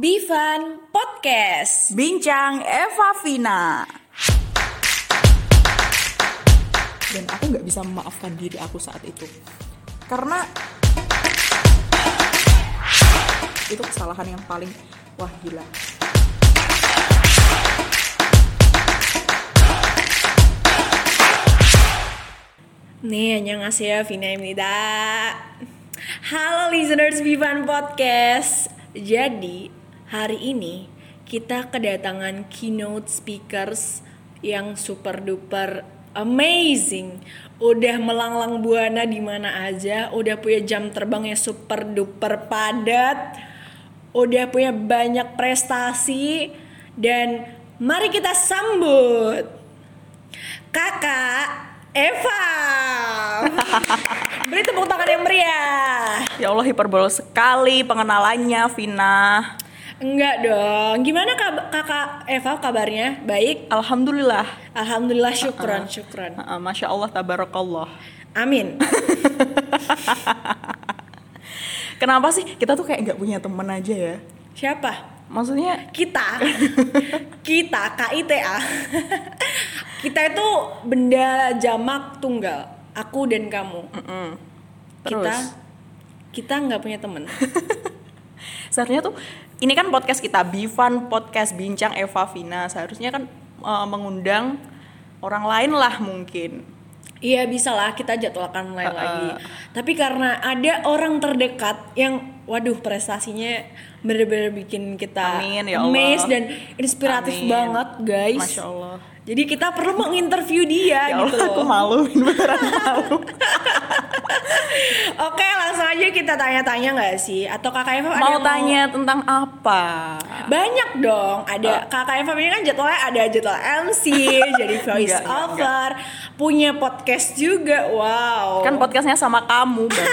Bivan Podcast. Bincang Eva Vina. Dan aku nggak bisa memaafkan diri aku saat itu. Karena itu kesalahan yang paling wah gila. Nih, yang ngasih ya, Vina Emida. Halo listeners Bivan Podcast. Jadi, hari ini kita kedatangan keynote speakers yang super duper amazing. Udah melanglang buana di mana aja, udah punya jam terbang yang super duper padat, udah punya banyak prestasi dan mari kita sambut Kakak Eva. Beri tepuk tangan yang meriah. Ya Allah hiperbol sekali pengenalannya Vina. Enggak dong. Gimana kab- kakak Eva kabarnya? Baik. Alhamdulillah. Alhamdulillah syukron syukron. Ha-ha, Masya Allah tabarakallah. Amin. Kenapa sih kita tuh kayak nggak punya temen aja ya? Siapa? Maksudnya Kita. Kita KITA. Kita itu benda jamak tunggal. Aku dan kamu. mm-mm. Kita terus kita nggak punya temen. seharusnya tuh ini kan podcast kita Bivan podcast bincang Eva Vina seharusnya kan eh, mengundang orang lain lah mungkin Iya bisa lah kita jadwalkan mulai Uh-uh. lagi. Tapi karena ada orang terdekat yang waduh prestasinya bener-bener bikin kita Amin, ya Allah. amazed dan inspiratif Amin. banget guys. Masya Allah Jadi kita perlu menginterview dia ya gitu Allah aku malu beneran malu Oke langsung aja kita tanya-tanya nggak sih? Atau kakak Eva ada mau tanya tentang apa Banyak dong. Uh. Ada kakak Eva ini kan jadwalnya ada jadwal MC, jadi voice Enggak, enggak, over, punya podcast juga. Wow. kan podcastnya sama kamu bang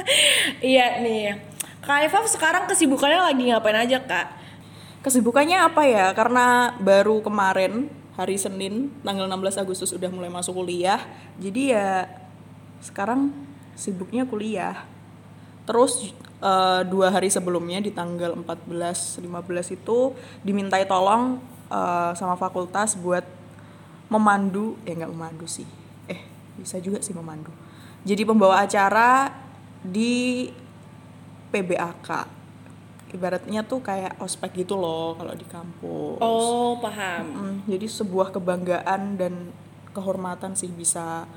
iya nih. Kak Eva sekarang kesibukannya lagi ngapain aja kak? kesibukannya apa ya karena baru kemarin hari Senin tanggal 16 Agustus udah mulai masuk kuliah jadi ya sekarang sibuknya kuliah terus eh, dua hari sebelumnya di tanggal 14 15 itu dimintai tolong eh, sama fakultas buat memandu eh nggak memandu sih. Eh bisa juga sih memandu. Jadi pembawa acara di PBAK ibaratnya tuh kayak ospek gitu loh kalau di kampus. Oh paham. Mm, jadi sebuah kebanggaan dan kehormatan sih bisa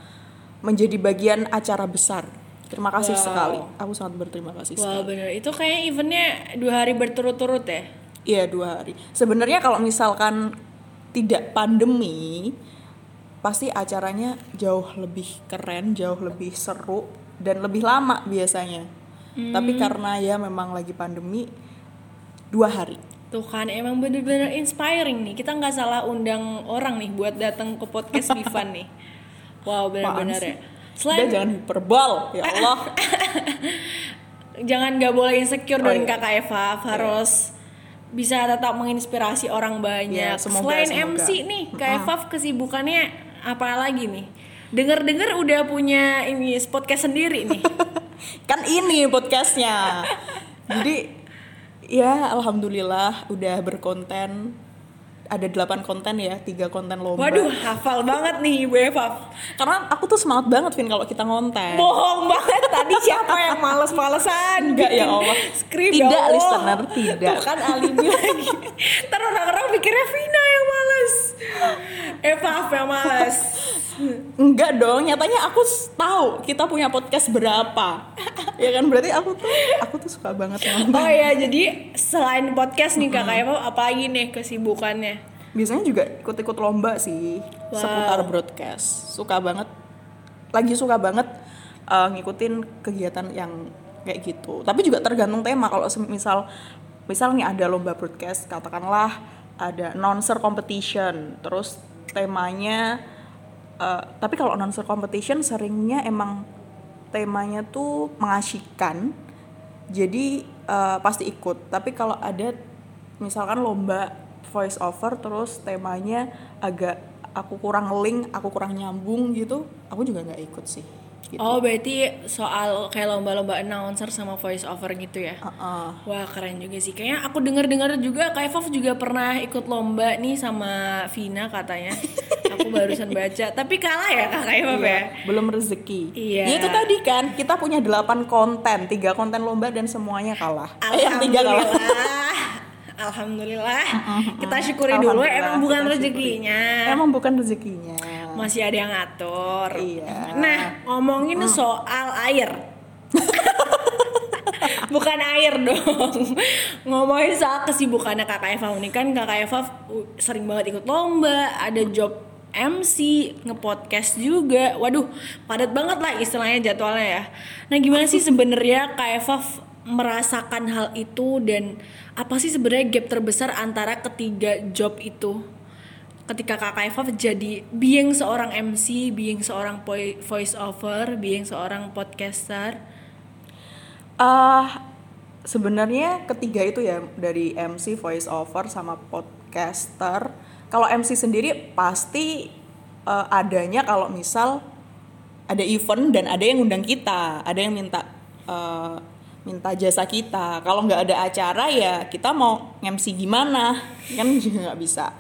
menjadi bagian acara besar. Terima kasih Wow. sekali. Aku sangat berterima kasih Wah sekali. bener itu kayaknya eventnya dua hari berturut-turut ya. Iya dua hari. Sebenarnya kalau misalkan tidak pandemi, pasti acaranya jauh lebih keren, jauh lebih seru dan lebih lama biasanya. Tapi karena ya memang lagi pandemi, dua hari. Tuh kan emang bener-bener inspiring nih. Kita nggak salah undang orang nih buat datang ke podcast Bivan nih. Wow bener-bener ya. Selain Udah jangan hiperbol, ya Allah. jangan nggak boleh insecure Oh, dong iya. kakak Eva harus bisa tetap menginspirasi orang banyak. Ya, semoga, Selain semoga. MC nih, kak Eva kesibukannya apa lagi nih? Dengar-dengar udah punya ini podcast sendiri nih. kan ini podcastnya jadi ya alhamdulillah udah berkonten ada 8 konten ya tiga konten lomba Waduh, hafal banget nih Ibu Eva. karena aku tuh semangat banget Vin kalau kita ngonten Bohong banget tadi siapa yang males-malesan Enggak, ya Allah. skrip Tidak, ya Allah. listener, tidak. Tuh kan alibi lagi. Ntar orang-orang pikirnya Vina yang males. Eva yang males. Enggak dong nyatanya aku tahu kita punya podcast berapa. Ya kan berarti aku tuh aku tuh suka banget ngonten Oh ya, jadi selain podcast nih Kakak Eva apa lagi nih kesibukannya? biasanya juga ikut-ikut lomba sih Wow. seputar broadcast. Suka banget lagi suka banget uh, ngikutin kegiatan yang kayak gitu. Tapi juga tergantung tema kalau misal misal nih ada lomba broadcast katakanlah ada announcer competition terus temanya uh, tapi kalau announcer competition seringnya emang temanya tuh mengasyikkan jadi uh, pasti ikut tapi kalau ada misalkan lomba voice over terus temanya agak aku kurang link aku kurang nyambung gitu aku juga nggak ikut sih gitu. Oh berarti soal kayak lomba-lomba announcer sama voice over gitu ya? Heeh. Wah keren juga sih. Kayaknya aku dengar-dengar juga Kak Evov juga pernah ikut lomba nih sama Vina katanya. aku barusan baca. Tapi kalah ya Kak Evov ya? Iya, belum rezeki. Iya. Ya itu tadi kan kita punya 8 konten, tiga konten lomba dan semuanya kalah. Eh, yang tiga kalah. Alhamdulillah. Alhamdulillah. Kita syukuri dulu Alhamdulillah, emang bukan syukuri. rezekinya. Emang bukan rezekinya. Masih ada yang ngatur. Iya. Nah, ngomongin soal air. Bukan air dong. Ngomongin soal kesibukannya Kakak Eva ini kan Kakak Eva uh, sering banget ikut lomba, ada job MC, ngepodcast juga. Waduh, padat banget lah istilahnya jadwalnya ya. Nah, gimana sih sebenarnya Kak Eva merasakan hal itu dan apa sih sebenarnya gap terbesar antara ketiga job itu? ketika kakak Eva jadi being seorang MC, being seorang voice over, being seorang podcaster. eh sebenarnya ketiga itu ya dari MC, voice over sama podcaster. Kalau MC sendiri pasti eh, adanya kalau misal ada event dan ada yang undang kita, ada yang minta eh, minta jasa kita. Kalau nggak ada acara ya kita mau MC gimana kan juga nggak bisa.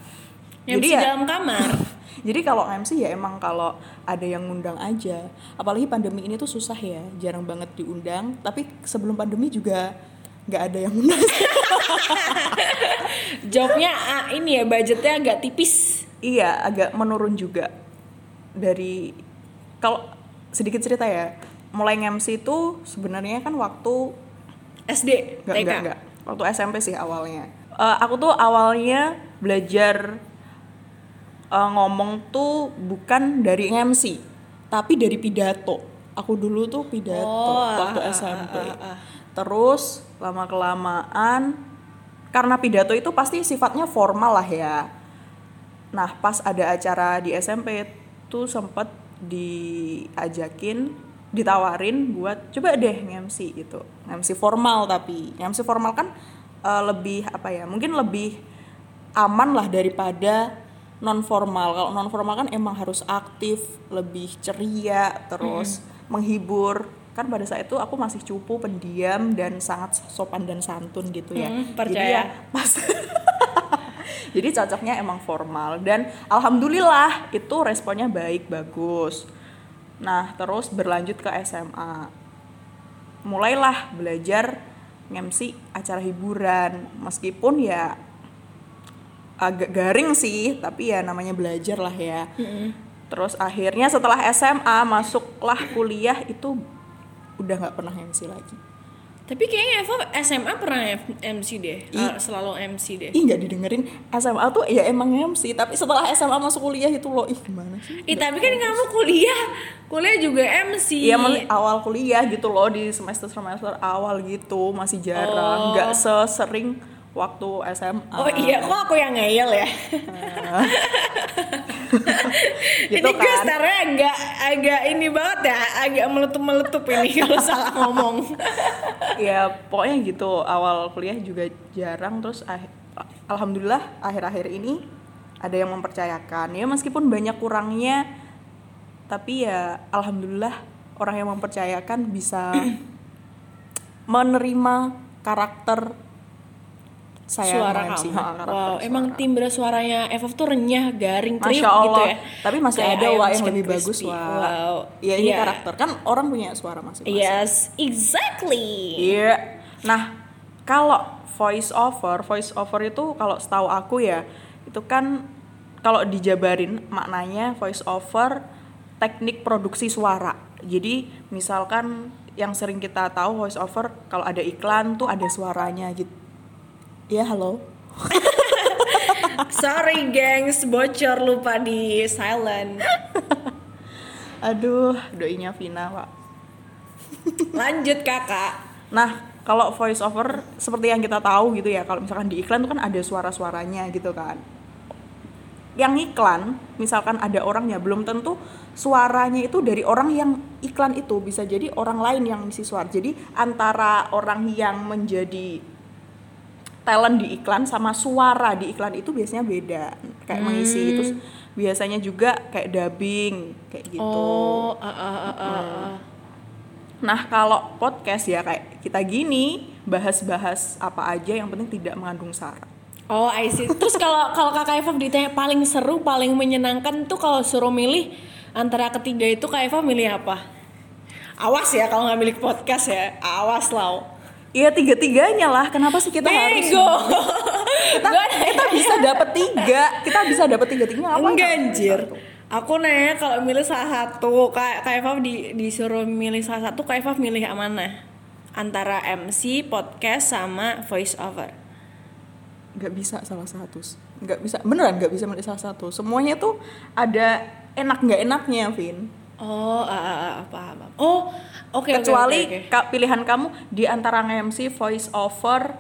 MC ya- dalam kamar. Jadi kalau MC ya emang kalau ada yang ngundang aja. Apalagi pandemi ini tuh susah ya, jarang banget diundang. Tapi sebelum pandemi juga nggak ada yang ngundang. Jobnya ah, ini ya budgetnya agak tipis. iya, agak menurun juga. Dari kalau sedikit cerita ya, mulai MC itu sebenarnya kan waktu SD, nggak TK. nggak nggak waktu SMP sih awalnya. Eh, aku tuh awalnya belajar eh, ngomong tuh bukan dari MC, tapi dari pidato. Aku dulu tuh pidato Oh, waktu ah, ah, SMP. ah, ah, ah. Terus lama kelamaan karena pidato itu pasti sifatnya formal lah ya. Nah pas ada acara di SMP tuh sempet diajakin ditawarin buat coba deh MC gitu. MC formal tapi. MC formal kan eh, lebih apa ya mungkin lebih aman lah daripada non formal kalau non formal kan emang harus aktif lebih ceria terus menghibur kan pada saat itu aku masih cupu pendiam dan sangat sopan dan santun gitu ya. Hmm, jadi percaya. ya pas jadi cocoknya emang formal. Dan alhamdulillah itu responnya baik bagus. Nah terus berlanjut ke SMA mulailah belajar MC acara hiburan. Meskipun ya agak garing sih tapi ya namanya belajar lah ya terus akhirnya setelah SMA masuklah kuliah itu udah nggak pernah MC lagi Tapi kayaknya Eva SMA pernah MC deh, Ah, selalu MC deh. ih nggak didengerin SMA tuh ya emang MC tapi setelah SMA masuk kuliah itu loh ih gimana sih Ih, tapi kan kamu kuliah, kuliah juga MC. Iya awal kuliah gitu loh di semester semester awal gitu masih Oh. jarang nggak sesering waktu SMA Oh iya, kok aku yang ngeyel ya? gitu ini gue kan. startnya agak agak ini banget ya, agak meletup-meletup ini kalau salah ngomong. ya pokoknya gitu. Awal kuliah juga jarang. Terus ah- alhamdulillah akhir-akhir ini ada yang mempercayakan. Ya meskipun banyak kurangnya tapi ya alhamdulillah orang yang mempercayakan bisa menerima karakter saya suara MC. kamu. Ha, Wow, suara. emang timbre suaranya Eva tuh renyah, garing, Allah. gitu ya. Tapi masih Kayak ada ayam wa yang lebih bagus crispy. wa. Wow. Ya ini Iya. karakter kan orang punya suara masing-masing. Yes, exactly. Iya. Nah, kalau voice over, voice over itu kalau setahu aku ya, itu kan kalau dijabarin maknanya voice over teknik produksi suara. Jadi, misalkan yang sering kita tahu voice over kalau ada iklan tuh ada suaranya gitu. Ya, halo. Sorry gengs, bocor lupa di silent. Aduh, doinya Vina, Pak. Lanjut kakak. Nah, kalau voice over seperti yang kita tahu gitu ya, kalau misalkan di iklan tuh kan ada suara-suaranya gitu kan. Yang iklan, misalkan ada orangnya, belum tentu suaranya itu dari orang yang iklan itu bisa jadi orang lain yang ngisi suara. Jadi antara orang yang menjadi talent di iklan sama suara di iklan itu biasanya beda. Kayak mengisi itu biasanya juga kayak dubbing kayak gitu Oh, ah, ah, ah, ah. Nah, kalau podcast ya kayak kita gini, bahas-bahas apa aja yang penting tidak mengandung sara. Oh, I see. Terus kalau kalau Kakak Eva ditanya paling seru, paling menyenangkan tuh kalau suruh milih antara ketiga itu Kak Eva milih apa? Awas ya kalau nggak milih podcast ya. Awas lah. Iya tiga-tiganya lah. Kenapa sih kita harus kita, kita bisa dapet tiga, kita bisa dapet tiga-tiganya apa? Enggak anjir. Aku nanya kalau milih salah satu, Kak, Kak Eva di, disuruh milih salah satu, Kak Eva milih yang mana? Antara MC, podcast, sama voice over. Nggak bisa salah satu. Nggak bisa, beneran nggak bisa milih salah satu. Semuanya tuh ada enak nggak enaknya, Vin. Oh, ah, ah, paham. paham. Oh, oke. oke, Kecuali oke, oke. ka- pilihan kamu di antara MC, voice over,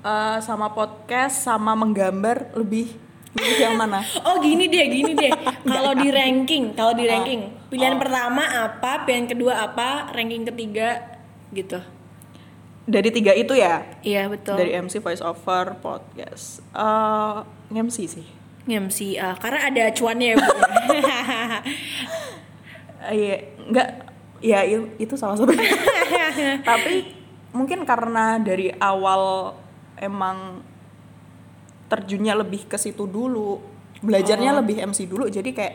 eh, sama podcast, sama menggambar lebih milih yang mana? Oh gini deh, gini deh. Kalau di ranking, kalau di ranking, pilihan Oh. pertama apa, pilihan kedua apa, ranking ketiga gitu. Dari tiga itu ya, Iya betul. dari MC, voice over, podcast. Eh, MC sih. MC, ah, karena ada cuannya ya bu. Eh, Iya, enggak ya itu salah satu. Tapi mungkin karena dari awal emang terjunnya lebih ke situ dulu, belajarnya lebih MC dulu, jadi kayak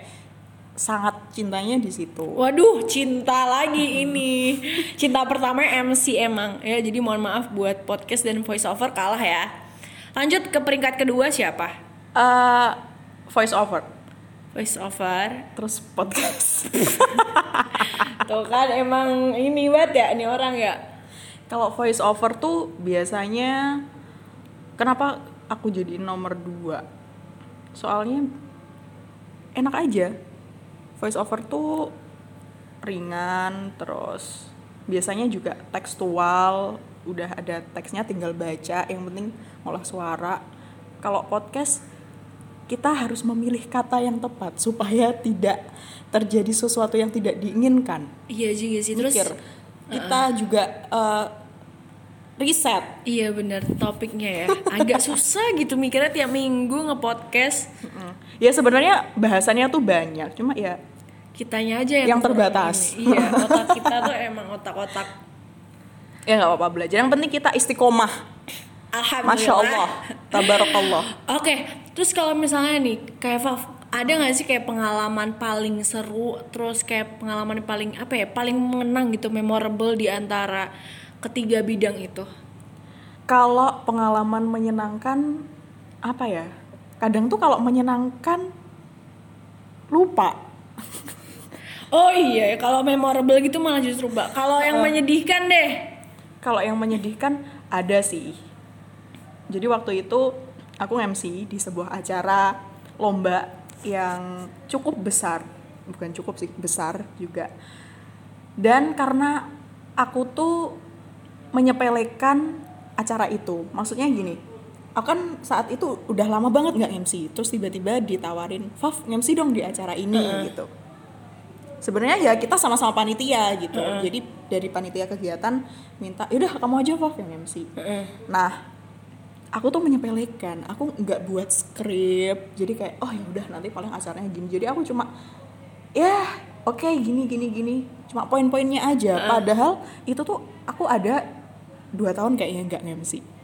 sangat cintanya di situ. Waduh, cinta lagi ini. Cinta pertama MC emang. Ya, jadi mohon maaf buat podcast dan voice over kalah ya. Lanjut ke peringkat kedua siapa? Eh, voice over, Voice over. terus podcast. Tuh kan emang ini banget ya ini orang ya. Kalau voice over tuh biasanya kenapa aku jadi nomor dua? Soalnya enak aja. Voice over tuh ringan, terus biasanya juga tekstual, udah ada teksnya tinggal baca, yang penting ngolah suara. Kalau podcast kita harus memilih kata yang tepat supaya tidak terjadi sesuatu yang tidak diinginkan. Iya juga sih. Terus mikir. Kita juga eh, riset. Iya bener. Topiknya ya. Agak susah gitu mikirnya tiap minggu ngepodcast. Ya sebenarnya bahasannya tuh banyak. Cuma ya kitanya aja yang, Yang terbatas. ini. Iya otak kita tuh emang otak-otak. Ya nggak apa-apa belajar. Yang penting kita istiqomah. Alhamdulillah. masya Allah. Tabarakallah. Oke terus kalau misalnya nih kayak Faf ada nggak sih kayak pengalaman paling seru terus kayak pengalaman paling apa ya paling mengenang gitu memorable di antara ketiga bidang itu? Kalau pengalaman menyenangkan apa ya? Kadang tuh kalau menyenangkan lupa. Oh iya kalau memorable gitu malah justru mbak. Kalau yang menyedihkan deh. Kalau yang menyedihkan ada sih. Jadi waktu itu aku MC di sebuah acara lomba yang cukup besar. Bukan cukup sih besar juga. Dan karena aku tuh menyepelekan acara itu. Maksudnya gini aku kan saat itu udah lama banget nggak MC terus tiba-tiba ditawarin Faf MC dong di acara ini gitu. Sebenarnya ya kita sama-sama panitia gitu. Jadi dari panitia kegiatan minta yaudah kamu aja Faf yang MC nah aku tuh menyepelekan aku nggak buat skrip. Jadi kayak oh ya udah nanti paling acaranya gini. Jadi aku cuma ya oke gini gini gini. Cuma poin-poinnya aja. Padahal itu tuh aku ada dua tahun kayaknya nggak MC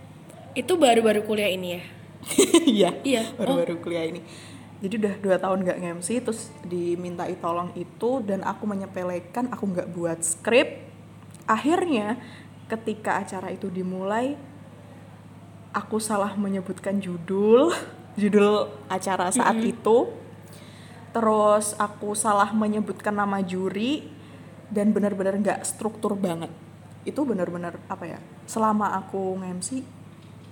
itu baru-baru kuliah ini ya? Iya Iya. baru-baru kuliah ini. Jadi udah dua tahun nggak nge-MC terus dimintai tolong itu dan aku menyepelekan aku nggak buat skrip. Akhirnya ketika acara itu dimulai aku salah menyebutkan judul judul acara saat itu. Terus aku salah menyebutkan nama juri dan benar-benar nggak struktur banget. Itu benar-benar apa ya selama aku nge-MC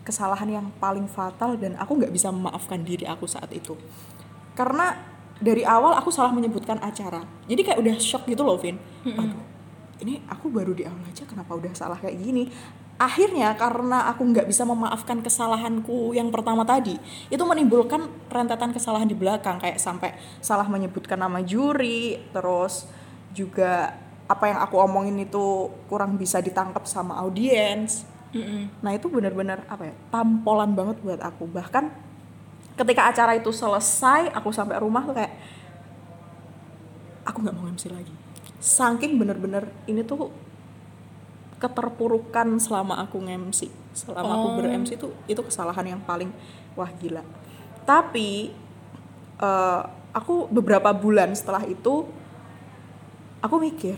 kesalahan yang paling fatal dan aku nggak bisa memaafkan diri aku saat itu. Karena dari awal aku salah menyebutkan acara. Jadi kayak udah shock gitu loh Vin. Aduh ini aku baru di awal aja kenapa udah salah kayak gini akhirnya karena aku nggak bisa memaafkan kesalahanku yang pertama tadi itu menimbulkan rentetan kesalahan di belakang kayak sampai salah menyebutkan nama juri terus juga apa yang aku omongin itu kurang bisa ditangkap sama audiens Mm-mm. Nah itu benar-benar apa ya tampolan banget buat aku. Bahkan ketika acara itu selesai aku sampai rumah tuh kayak aku nggak mau MC lagi saking bener-bener ini tuh keterpurukan selama aku nge-MC selama aku Oh. ber-MC tuh itu kesalahan yang paling wah gila. Tapi eh, aku beberapa bulan setelah itu aku mikir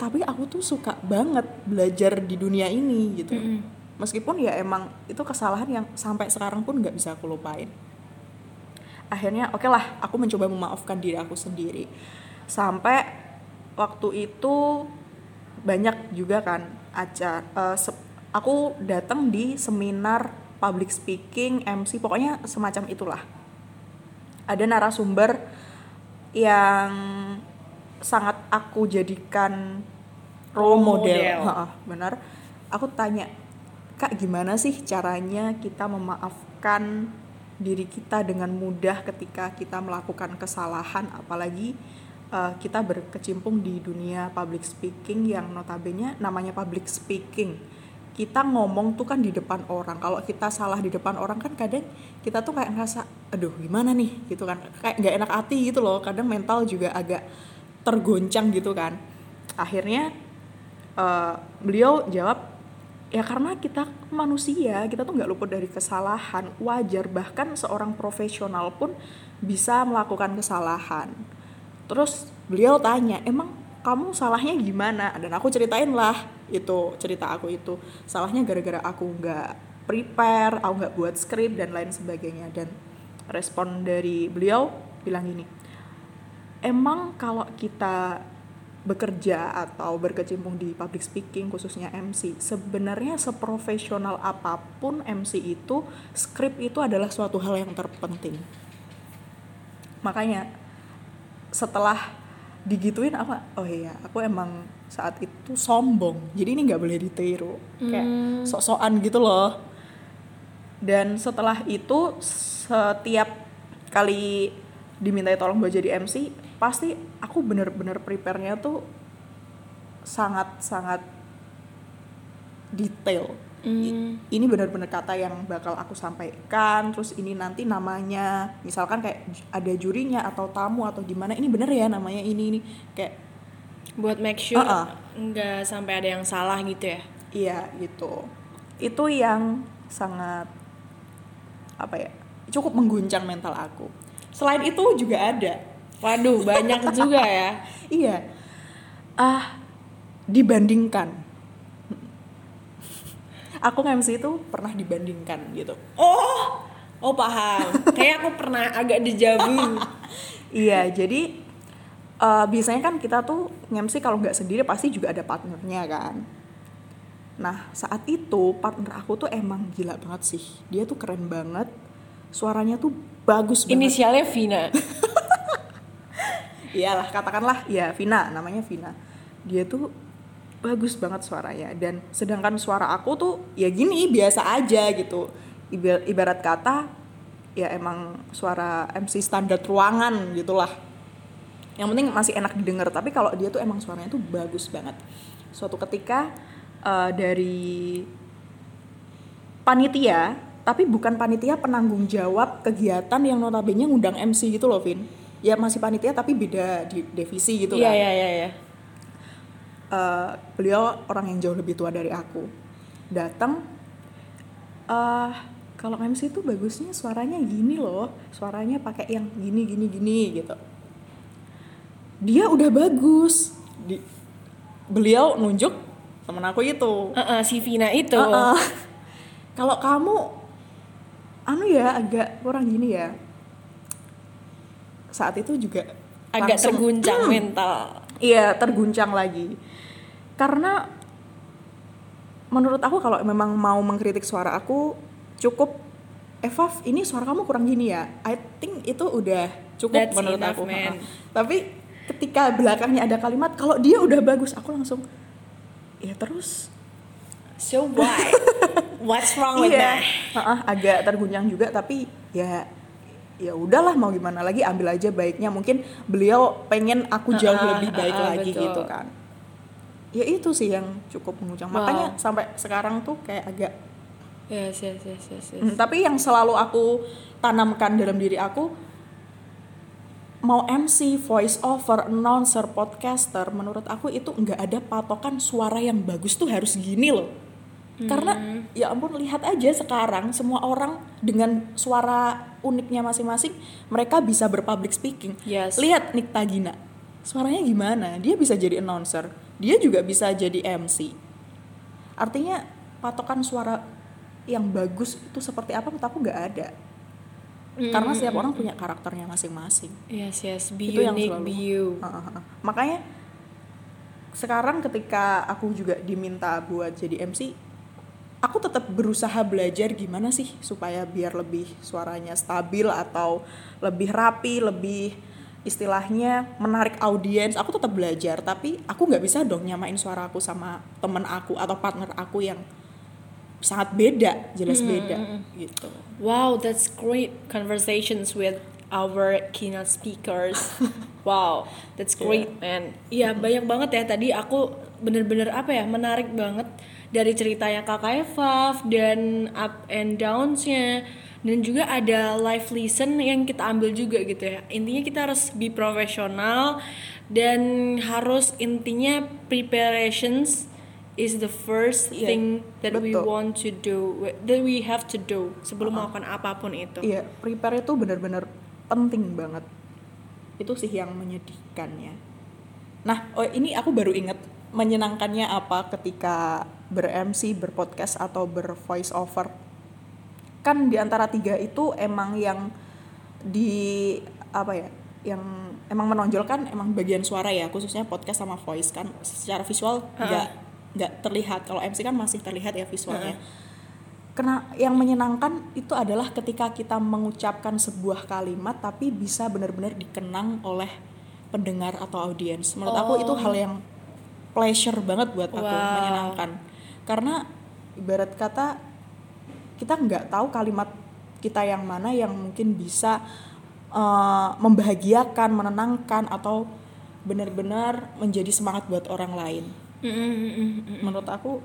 tapi aku tuh suka banget belajar di dunia ini gitu. Mm-mm. meskipun ya emang itu kesalahan yang sampai sekarang pun nggak bisa aku lupain. Akhirnya oke lah aku mencoba memaafkan diri aku sendiri. Sampai waktu itu banyak juga kan acara se- aku datang di seminar public speaking MC pokoknya semacam itulah. Ada narasumber yang sangat aku jadikan role Role model, model. Benar. Aku tanya kak gimana sih caranya kita memaafkan diri kita dengan mudah ketika kita melakukan kesalahan? Apalagi uh, kita berkecimpung di dunia public speaking yang notabene namanya public speaking. Kita ngomong tuh kan di depan orang. Kalau kita salah di depan orang kan kadang kita tuh kayak ngerasa aduh gimana nih? Gitu kan. Kayak nggak enak hati gitu loh. Kadang mental juga agak tergoncang gitu kan. Akhirnya eh, beliau jawab ya karena kita manusia kita tuh nggak luput dari kesalahan. Wajar bahkan seorang profesional pun bisa melakukan kesalahan terus beliau tanya emang kamu salahnya gimana? Dan aku ceritain lah itu cerita aku itu. Salahnya gara-gara aku nggak prepare aku nggak buat skrip dan lain sebagainya. Dan respon dari beliau bilang gini emang kalau kita bekerja atau berkecimpung di public speaking khususnya MC sebenarnya seprofesional apa pun MC itu skrip itu adalah suatu hal yang terpenting. Makanya setelah digituin apa? Oh iya aku emang saat itu sombong. Jadi ini nggak boleh ditiru. Kayak Hmm. sok-sokan gitu loh. Dan setelah itu setiap kali dimintai tolong buat jadi MC pasti aku bener-bener prepare-nya tuh sangat-sangat detail Hmm. ini benar-benar kata yang bakal aku sampaikan terus ini nanti namanya misalkan kayak ada jurinya atau tamu atau gimana ini bener ya namanya ini ini kayak buat make sure Uh-uh. nggak sampai ada yang salah gitu ya? Iya gitu. Itu yang sangat apa ya cukup mengguncang mental aku. Selain itu juga ada. Waduh banyak juga ya. Iya. Ah dibandingkan aku nge-MC itu pernah dibandingkan gitu oh oh paham kayak aku pernah agak dejavu Iya, jadi eh, biasanya kan kita tuh nge-MC kalau nggak sendiri pasti juga ada partnernya kan. Nah, saat itu partner aku tuh emang gila banget sih. Dia tuh keren banget. Suaranya tuh bagus banget. inisialnya Vina Iyalah, katakanlah ya Vina, namanya Vina. Dia tuh bagus banget suaranya dan sedangkan suara aku tuh ya gini biasa aja gitu. Ibar- Ibarat kata ya emang suara MC standar ruangan gitulah. Yang penting masih enak didengar, tapi kalau dia tuh emang suaranya tuh bagus banget. Suatu ketika eh, dari panitia, tapi bukan panitia penanggung jawab kegiatan yang notabene ngundang MC gitu loh, Vin. Ya masih panitia tapi beda di divisi gitu iya kan. iya iya iya Eh, beliau orang yang jauh lebih tua dari aku. Datang eh kalau MC itu bagusnya suaranya gini loh, suaranya pakai yang gini gini gini gitu. Dia udah bagus. Di, beliau nunjuk temen aku itu. Heeh, si Vina itu Heeh. Kalau kamu anu ya agak kurang gini ya. Saat itu juga agak langsung- terguncang Hmm. mental Iya, terguncang lagi. Karena menurut aku kalau memang mau mengkritik suara aku cukup Evaf, ini suara kamu kurang gini ya. I think itu udah cukup That's menurut enough, aku. man. Tapi ketika belakangnya ada kalimat kalau dia udah bagus, aku langsung ya terus so why what's wrong with iya that Heeh, agak terguncang juga tapi ya ya udahlah mau gimana lagi ambil aja baiknya mungkin beliau pengen aku jauh Heeh, lebih baik heeh, lagi betul. gitu kan ya itu sih yang cukup menguncang Wow. makanya sampai sekarang tuh kayak agak Yes, yes, yes, yes, yes. Hmm, tapi yang selalu aku tanamkan dalam diri aku mau MC, voice over, announcer, podcaster, menurut aku itu nggak ada patokan suara yang bagus tuh harus gini loh. Karena ya ampun lihat aja sekarang semua orang dengan suara uniknya masing-masing mereka bisa berpublic speaking. Yes. Lihat Nikta Gina. Suaranya gimana? Dia bisa jadi announcer. Dia juga bisa jadi MC. Artinya patokan suara yang bagus itu seperti apa menurut aku nggak ada. Karena setiap orang punya karakternya masing-masing. Yes, yes. Be Itu yang unique, selalu. be you. Heeh. Makanya sekarang ketika aku juga diminta buat jadi MC, aku tetap berusaha belajar gimana sih supaya biar lebih suaranya stabil atau lebih rapi, lebih istilahnya menarik audiens. Aku tetap belajar, tapi aku nggak bisa dong nyamain suara aku sama temen aku atau partner aku yang sangat beda, jelas beda gitu. Wow, that's great conversations with our keynote speakers. wow, that's great, man. Iya, banyak banget ya tadi aku bener-bener apa ya, menarik banget dari ceritanya Kakak Evaf dan up and downs-nya dan juga ada live lesson yang kita ambil juga gitu ya. Intinya kita harus be profesional dan harus intinya preparations is the first Iya, thing that we betul. want to do that we have to do sebelum melakukan apa pun itu. Iya, prepare itu benar-benar penting banget. Itu sih yang menyedihkannya. Nah, oh ini aku baru inget menyenangkannya apa ketika ber-MC, berpodcast atau ber-voice over. Kan di antara tiga itu emang yang di apa ya? Yang emang menonjolkan emang bagian suara ya, khususnya podcast sama voice kan secara visual nggak nggak terlihat. Kalau MC kan masih terlihat ya visualnya. Kena yang menyenangkan itu adalah ketika kita mengucapkan sebuah kalimat tapi bisa benar-benar dikenang oleh pendengar atau audiens. Menurut aku itu hal yang pleasure banget buat aku, Wow. menyenangkan. Karena ibarat kata kita nggak tahu kalimat kita yang mana yang mungkin bisa eh, membahagiakan, menenangkan atau benar-benar menjadi semangat buat orang lain menurut aku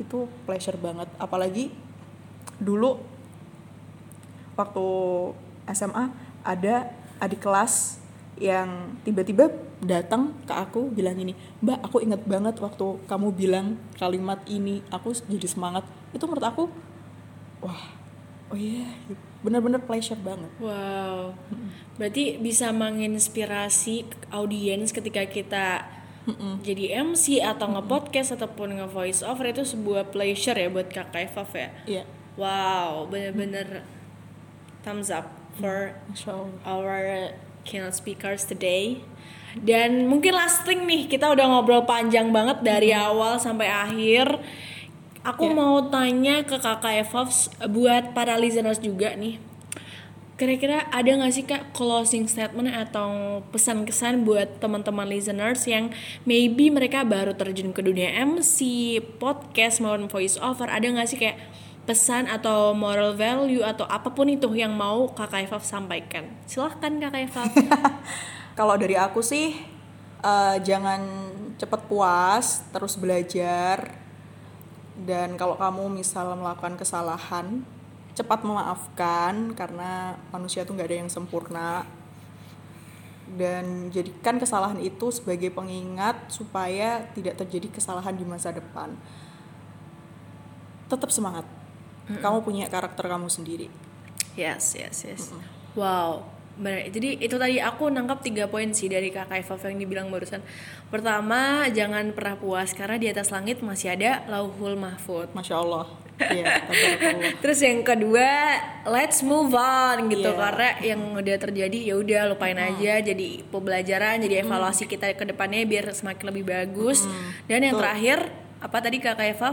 itu pleasure banget apalagi dulu waktu SMA ada adik kelas yang tiba-tiba datang ke aku bilang gini mbak aku inget banget waktu kamu bilang kalimat ini aku jadi semangat itu menurut aku wah oh iya bener-bener pleasure banget Wow. Berarti bisa menginspirasi audiens ketika kita jadi MC atau nge-podcast ataupun nge-voice over itu sebuah pleasure ya buat Kakak Evaf ya. iya Wow, bener-bener thumbs up for our keynote speakers today. Dan mungkin last thing nih, kita udah ngobrol panjang banget dari awal sampai akhir. Aku Ya. mau tanya ke kakak Evaf buat para listeners juga nih. Kira-kira ada nggak sih kak closing statement atau pesan-kesan buat teman-teman listeners yang maybe mereka baru terjun ke dunia MC, podcast maupun voice over, ada nggak sih kayak pesan atau moral value atau apa pun itu yang mau kakak Evaf sampaikan? Silahkan kakak Evaf. Kalau dari aku sih eh, jangan cepet puas, terus belajar. Dan kalau kamu misal melakukan kesalahan, cepat memaafkan karena manusia tuh nggak ada yang sempurna. Dan jadikan kesalahan itu sebagai pengingat supaya tidak terjadi kesalahan di masa depan. Tetap semangat. Kamu punya karakter kamu sendiri. Yes, yes, yes. Wow. Benar. Jadi itu tadi aku nangkap tiga poin sih dari kakak Eva yang dibilang barusan. Pertama, jangan pernah puas karena di atas langit masih ada lauhul mahfud. Masya Allah. Iya, tabarakallah. Terus yang kedua, let's move on gitu Iya. karena yang udah terjadi ya udah lupain aja jadi pembelajaran, jadi evaluasi kita ke depannya biar semakin lebih bagus. Dan yang Betul. terakhir, apa tadi Kakak Eva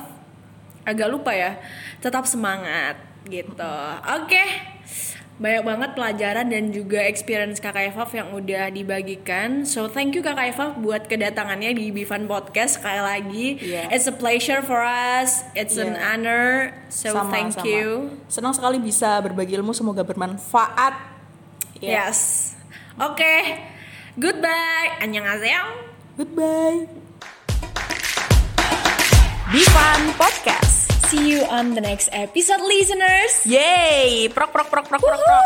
agak lupa ya. Tetap semangat gitu. Oke. Banyak banget pelajaran dan juga experience Kakak Eva yang udah dibagikan. So thank you Kakak Eva buat kedatangannya di Bifan Podcast sekali lagi. Iya. It's a pleasure for us. It's an Iya. honor. So Sama, thank sama. you. Senang sekali bisa berbagi ilmu, semoga bermanfaat. Ya. Yes. Oke. Goodbye. Annyeonghaseyo. Goodbye. Bifan Podcast. See you on the next episode, listeners. Yay! Prok prok prok prok prok prok.